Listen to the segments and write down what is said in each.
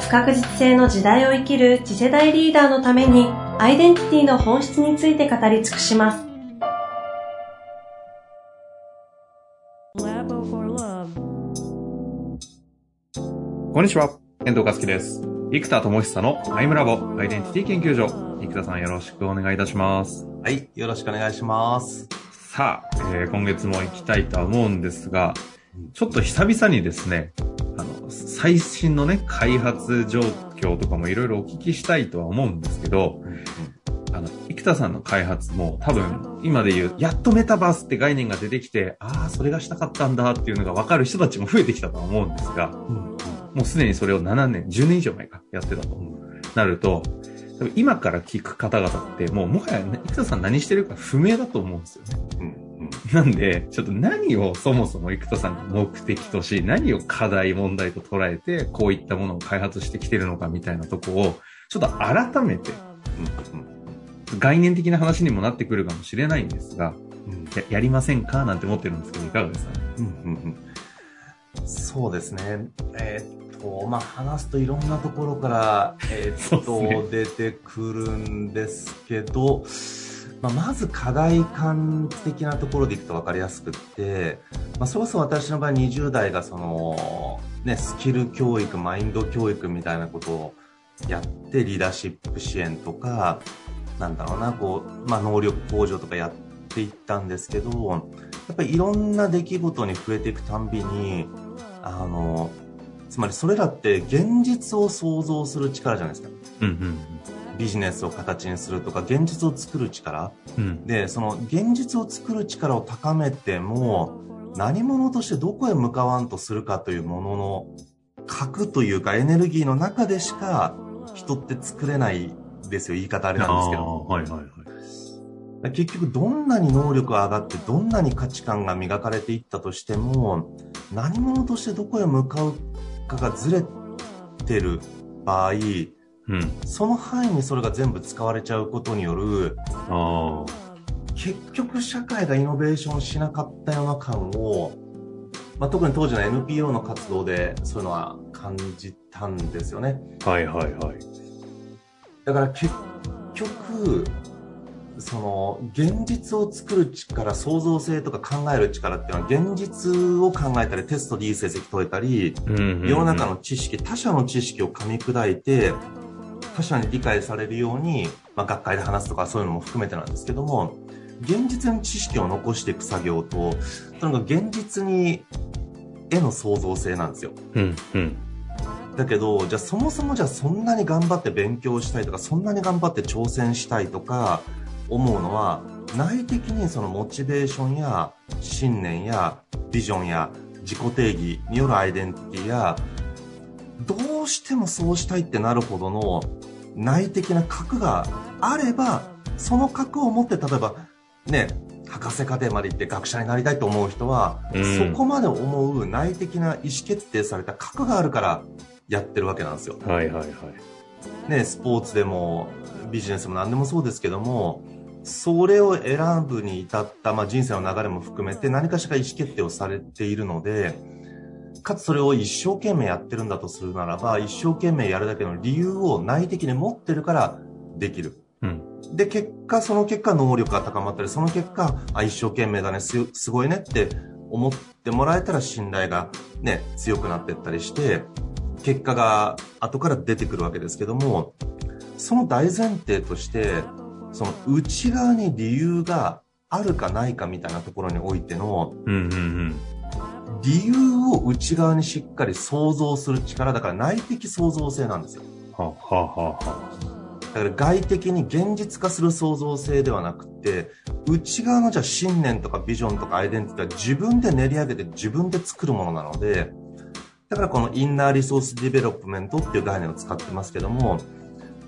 不確実性の時代を生きる次世代リーダーのためにアイデンティティの本質について語り尽くします。こんにちは、遠藤和樹です。生田智久のアイムラボアイデンティティ研究所。生田さんよろしくお願いいたします。はい、よろしくお願いします。さあ、えー、今月も行きたいとは思うんですが、ちょっと久々にですね、最新のね、開発状況とかもいろいろお聞きしたいとは思うんですけど、あの、生田さんの開発も多分、今で言う、やっとメタバースって概念が出てきて、ああ、それがしたかったんだっていうのが分かる人たちも増えてきたとは思うんですが、うん、もうすでにそれを7年、10年以上前かやってたとなると、今から聞く方々って、もうもはや、生田さん何してるか不明だと思うんですよね。うんなんで、ちょっと何をそもそも生田さんが目的とし、何を課題問題と捉えて、こういったものを開発してきてるのかみたいなとこを、ちょっと改めて、概念的な話にもなってくるかもしれないんですが、ややりませんかなんて思ってるんですけど、いかがですかね？うんうんうん、そうですね。えー、っと、まあ、話すといろんなところから、えー、っと、ね、出てくるんですけど、まあ、まず課題感的なところでいくと分かりやすくって、まあ、そもそも私の場合20代がその、ね、スキル教育マインド教育みたいなことをやってリーダーシップ支援とかなんだろうなこう、まあ、能力向上とかやっていったんですけどやっぱりいろんな出来事に触れていくたんびにあのつまりそれらって現実を想像する力じゃないですか。うんうんビジネスを形にするとか現実を作る力、うん、でその現実を作る力を高めても何者としてどこへ向かわんとするかというものの核というかエネルギーの中でしか人って作れないですよ。言い方あれなんですけど、はいはいはい、結局どんなに能力が上がってどんなに価値観が磨かれていったとしても何者としてどこへ向かうかがずれてる場合うん、その範囲にそれが全部使われちゃうことによる結局社会がイノベーションしなかったような感を、まあ、特に当時の NPO の活動でそういうのは感じたんですよね。はいはいはい。だから結局その現実を作る力創造性とか考える力っていうのは現実を考えたりテストでいい成績取れたり、世の中の知識他者の知識を噛み砕いて他者に理解されるように、まあ、学会で話すとかそういうのも含めてなんですけども現実に知識を残していく作業ととにかく現実に絵の創造性なんですよ。うんうんだけど、じゃあそもそもじゃあそんなに頑張って勉強したいとか、そんなに頑張って挑戦したいとか思うのは、内的にそのモチベーションや信念やビジョンや自己定義によるアイデンティティや、どうしてもそうしたいってなるほどの内的な核があれば、その核を持って、例えば、ね、博士課程まで行って学者になりたいと思う人は、うん、そこまで思う内的な意思決定された核があるからやってるわけなんですよ。はいはいはい。ね、スポーツでもビジネスも何でもそうですけども、それを選ぶに至った、まあ、人生の流れも含めて何かしら意思決定をされているので、かつそれを一生懸命やってるんだとするならば、一生懸命やるだけの理由を内的に持ってるからできる。うん、で、結果、その結果能力が高まったり、その結果、あ、一生懸命だね、す、すごいねって思ってもらえたら信頼がね、強くなっていったりして、結果が後から出てくるわけですけども、その大前提として、その内側に理由があるかないかみたいなところにおいての、うんうんうん理由を内側にしっかり想像する力だから内的創造性なんですよ。はあ、はあはあ、だから外的に現実化する創造性ではなくて内側のじゃあ信念とかビジョンとかアイデンティティは自分で練り上げて自分で作るものなのでだからこの inner resource development っていう概念を使ってますけども、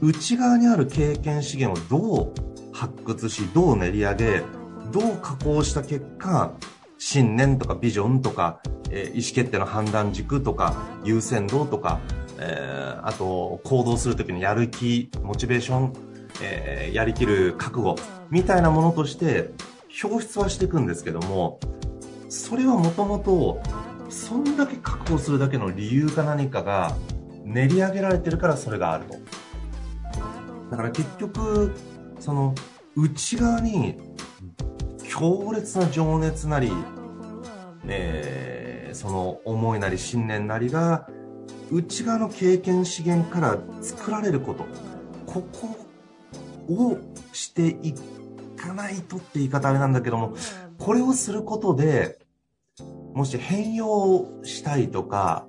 内側にある経験資源をどう発掘し、どう練り上げ、どう加工した結果、信念とかビジョンとか、えー、意思決定の判断軸とか、優先度とか、えー、あと、行動するときにやる気、モチベーション、えー、やりきる覚悟、みたいなものとして、表出はしていくんですけども、それはもともと、そんだけ確保するだけの理由か何かが練り上げられてるからそれがあると。だから結局、その、内側に強烈な情熱なり、えー、その思いなり信念なりが内側の経験資源から作られることここをしていかないとって言い方あれなんだけどもこれをすることでもし変容したいとか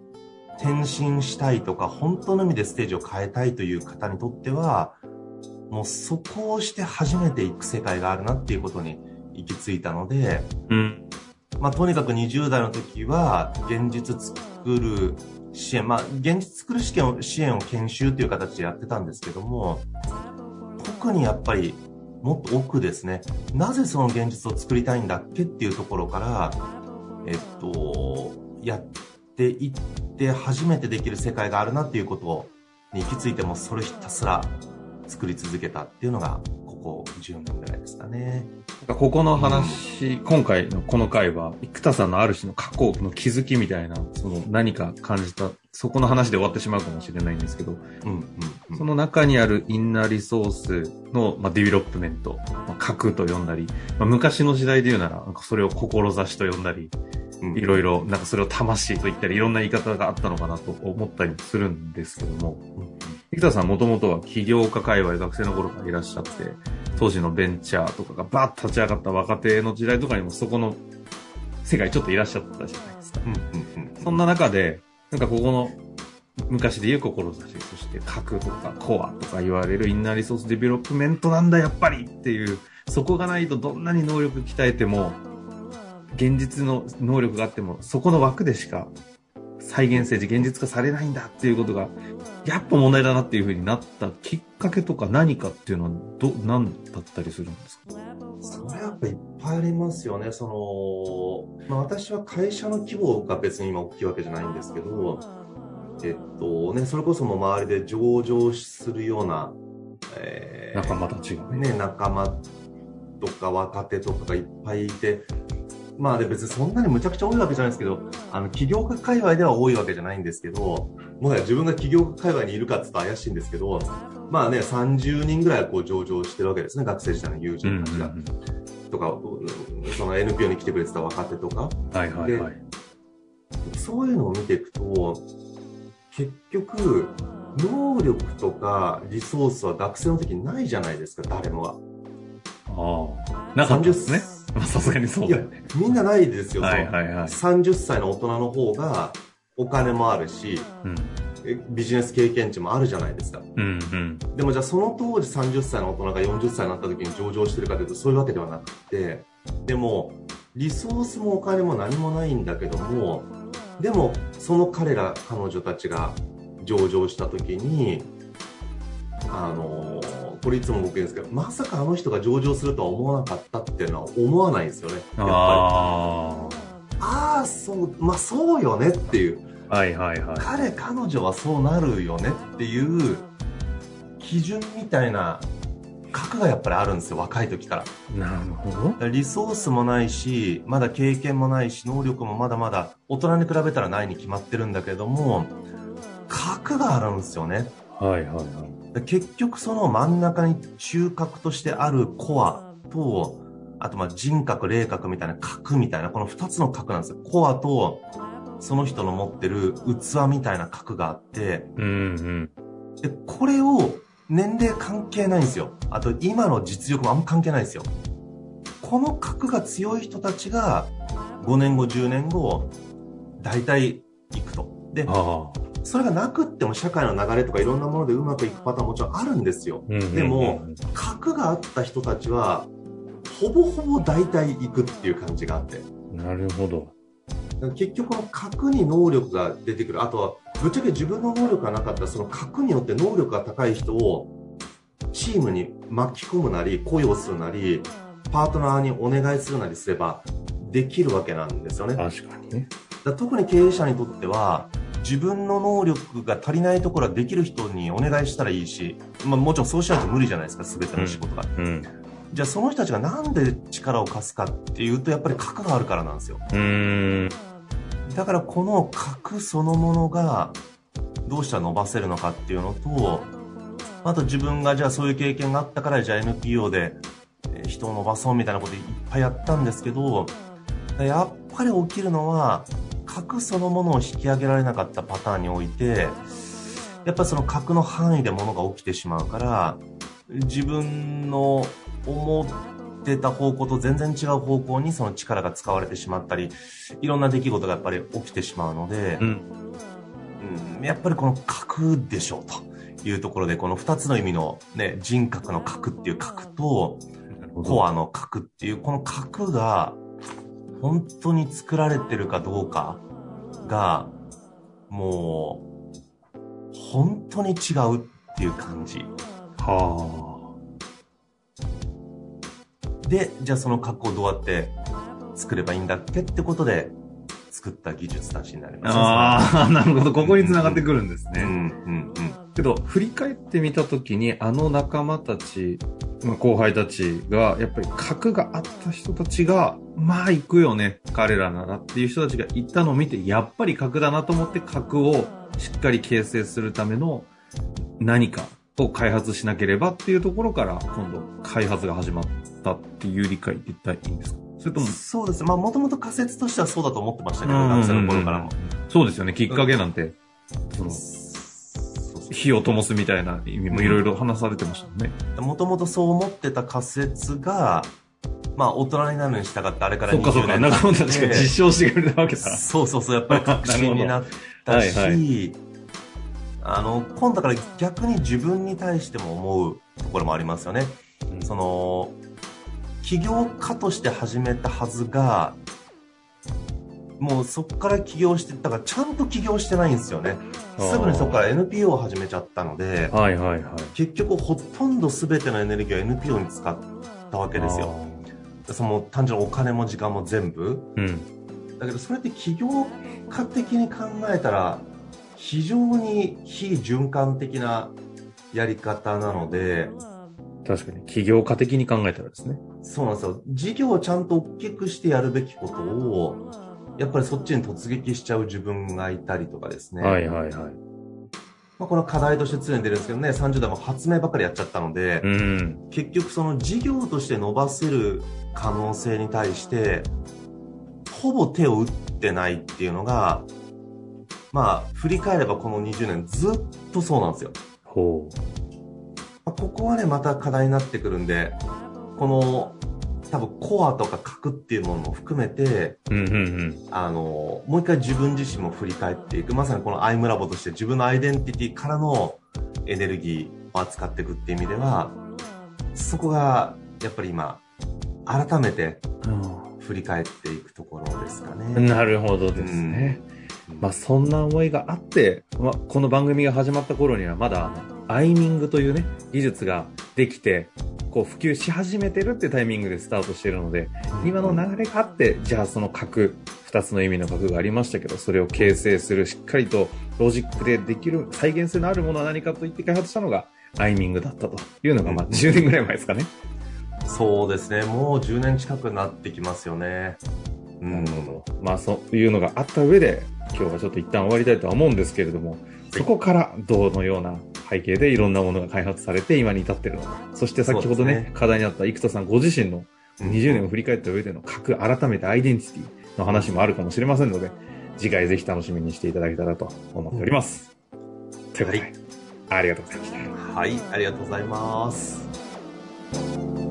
転身したいとか本当の意味でステージを変えたいという方にとってはもうそこをして初めていく世界があるなっていうことに行き着いたので、うん、まあ、とにかく20代の時は現実作る支援、まあ、現実作る試験を支援を研修という形でやってたんですけども特にやっぱりもっと奥ですね。なぜその現実を作りたいんだっけっていうところからえっとやっていって初めてできる世界があるなっていうことに行き着いてもそれひたすら作り続けたっていうのが、ここ10年ぐらいですかね。ここの話、うん、今回のこの回は、生田さんのある種の過去の気づきみたいな、その何か感じた、そこの話で終わってしまうかもしれないんですけど、うんうんうん、その中にある inner resource の、まあ、 development、まあ、核と呼んだり、まあ、昔の時代で言うなら、なんかそれを志と呼んだり、いろいろ、なんかそれを魂と言ったり、いろんな言い方があったのかなと思ったりするんですけども、生田さんもともとは起業家界隈学生の頃からいらっしゃって、当時のベンチャーとかがバッと立ち上がった若手の時代とかにもそこの世界ちょっといらっしゃったじゃないですか。そんな中で、なんかここの昔で言う志、そして核とかコアとか言われる inner resource development なんだやっぱりっていう、そこがないとどんなに能力鍛えても現実の能力があっても、そこの枠でしか再現性で現実化されないんだっていうことが、やっぱ問題だなっていうふうになったきっかけとか何かっていうのは、ど、何だったりするんですか？それやっぱいっぱいありますよね。その、まあ私は会社の規模が別に今大きいわけじゃないんですけど、えっとね、それこそも周りで上場するような、えー、仲間たちがね。ね、仲間とか若手とかがいっぱいいて、まあで別にそんなにむちゃくちゃ多いわけじゃないですけど、あの、起業家界隈では多いわけじゃないんですけど、もはや自分が起業家界隈にいるかって言ったら怪しいんですけど、まあね、30人ぐらいこう上場してるわけですね、学生時代の友人たちが。うんうんうん、とか、その NPO に来てくれてた若手とか。はいはいはい。そういうのを見ていくと、結局、能力とかリソースは学生の時にないじゃないですか、誰もが。ああ。なかったですね。さすがにそうだよね。みんなないですよ、はいはいはい。30歳の大人の方がお金もあるし、うん、ビジネス経験値もあるじゃないですか。うんうん、でもじゃあその当時30歳の大人が40歳になった時に上場してるかというとそういうわけではなくて、でもリソースもお金も何もないんだけども、でもその彼ら、彼女たちが上場した時に、あのーこれいつも僕言うんですけど、まさかあの人が上場するとは思わなかったっていうのは思わないんですよね。やっぱり。ああ、そう、まあそうよねっていう。はいはいはい。彼、彼女はそうなるよねっていう基準みたいな核がやっぱりあるんですよ、若い時から。なるほど。リソースもないし、まだ経験もないし、能力もまだまだ大人に比べたらないに決まってるんだけども、核があるんですよね。はいはいはい。結局その真ん中に中核としてあるコアと、あとまあ人格、霊格みたいな核みたいな、この二つの核なんですよ。コアと、その人の持ってる器みたいな核があって、うんうん、で、これを年齢関係ないんですよ。あと今の実力もあんま関係ないんですよ。この核が強い人たちが5年後、10年後、大体行くと。で、それがなくっても社会の流れとかいろんなものでうまくいくパターンもちろんあるんですよ。でも、核があった人たちは、ほぼほぼ大体行くっていう感じがあって。なるほど。結局この核に能力が出てくるあとはぶっちゃけ自分の能力がなかったらその核によって能力が高い人をチームに巻き込むなり雇用するなりパートナーにお願いするなりすればできるわけなんですよね確かにね。だ特に経営者にとっては自分の能力が足りないところはできる人にお願いしたらいいし、まあ、もちろんそうしないと無理じゃないですか全ての仕事が、うん。じゃあその人たちがなんで力を貸すかっていうとやっぱり核があるからなんですようーん。だからこの核そのものがどうしたら伸ばせるのかっていうのとあと自分がじゃあそういう経験があったからじゃあ NPO でえー人を伸ばそうみたいなこといっぱいやったんですけどやっぱり起きるのは核そのものを引き上げられなかったパターンにおいてやっぱりその核の範囲で物が起きてしまうから自分の思ってた方向と全然違う方向にその力が使われてしまったりいろんな出来事がやっぱり起きてしまうので、うん。うん、やっぱりこの核でしょうというところでこの2つの意味の、ね、人格の核っていう核と。コアの核っていうこの核が本当に作られてるかどうかがもう本当に違うっていう感じはでじゃあその核をどうやって作ればいいんだっけってことで作った技術たちになりますあ。ああ、なるほど。ここに繋がってくるんですね。うんうんうんけど、振り返ってみたときに、あの仲間たち、まあ、後輩たちが、やっぱり核があった人たちが、まあ行くよね、彼らならっていう人たちが行ったのを見て、やっぱり核だなと思って核をしっかり形成するための何かを開発しなければっていうところから、今度開発が始まったっていう理解って言ったらいいんですか？それとも、そうです。ねまあもともと仮説としてはそうだと思ってましたけどうん。学生の頃からも。そうですよね、きっかけなんて、その、火を灯すみたいな意味もいろいろ話されてましたね。もともとそう思ってた仮説が、まあ大人になるに従ってあれから20そっかそっか、年仲間たちが経って実証してくれたわけだ。そうそうそう、やっぱり確信になったし、なるほあの、今度から逆に自分に対しても思うところもありますよね。その、起業家として始めたはずが、もうそこから起業して、だからちゃんと起業してないんですよね。すぐにそこから NPO を始めちゃったので、はいはいはい。結局ほとんど全てのエネルギーを NPO に使ったわけですよ。その単純にお金も時間も全部。うん。だけどそれって起業家的に考えたら非常に非循環的なやり方なので確かに、起業家的に考えたらですね。そうなんですよ事業をちゃんと大きくしてやるべきことをやっぱりそっちに突撃しちゃう自分がいたりとかですね、はいはいはい。まあ、この課題として常に出るんですけどね30代も発明ばっかりやっちゃったので、うん。結局その事業として伸ばせる可能性に対してほぼ手を打ってないっていうのがまあ振り返ればこの20年ずっとそうなんですよ、ほまあここはねまた課題になってくるんでこの多分コアとか核っていうものも含めてう。うんうんうん。あのもう一回自分自身も振り返っていくまさにこのアイムラボとして自分のアイデンティティからのエネルギーを扱っていくっていう意味ではそこがやっぱり今改めて振り返っていくところですかね。なるほどですね。まあそんな思いがあって、まあ、この番組が始まった頃にはまだあのアイミングというね、技術ができて、こう普及し始めてるってタイミングでスタートしているので、今の流れがあって、じゃあその核、二つの意味の核がありましたけど、それを形成する、しっかりとロジックでできる、再現性のあるものは何かと言って開発したのが、アイミングだったというのが、まあ10年ぐらい前ですかね。そうですね。もう10年近くなってきますよね。うん。まあそういうのがあった上で、今日はちょっと一旦終わりたいとは思うんですけれども、そこからどのような背景でいろんなものが開発されて今に至っているのか。そして先ほどね、ね課題にあった生田さんご自身の20年を振り返った上での核、改めてアイデンティティの話もあるかもしれませんので、次回ぜひ楽しみにしていただけたらと思っております。ということで、はいありがとうございました。はい、ありがとうございます。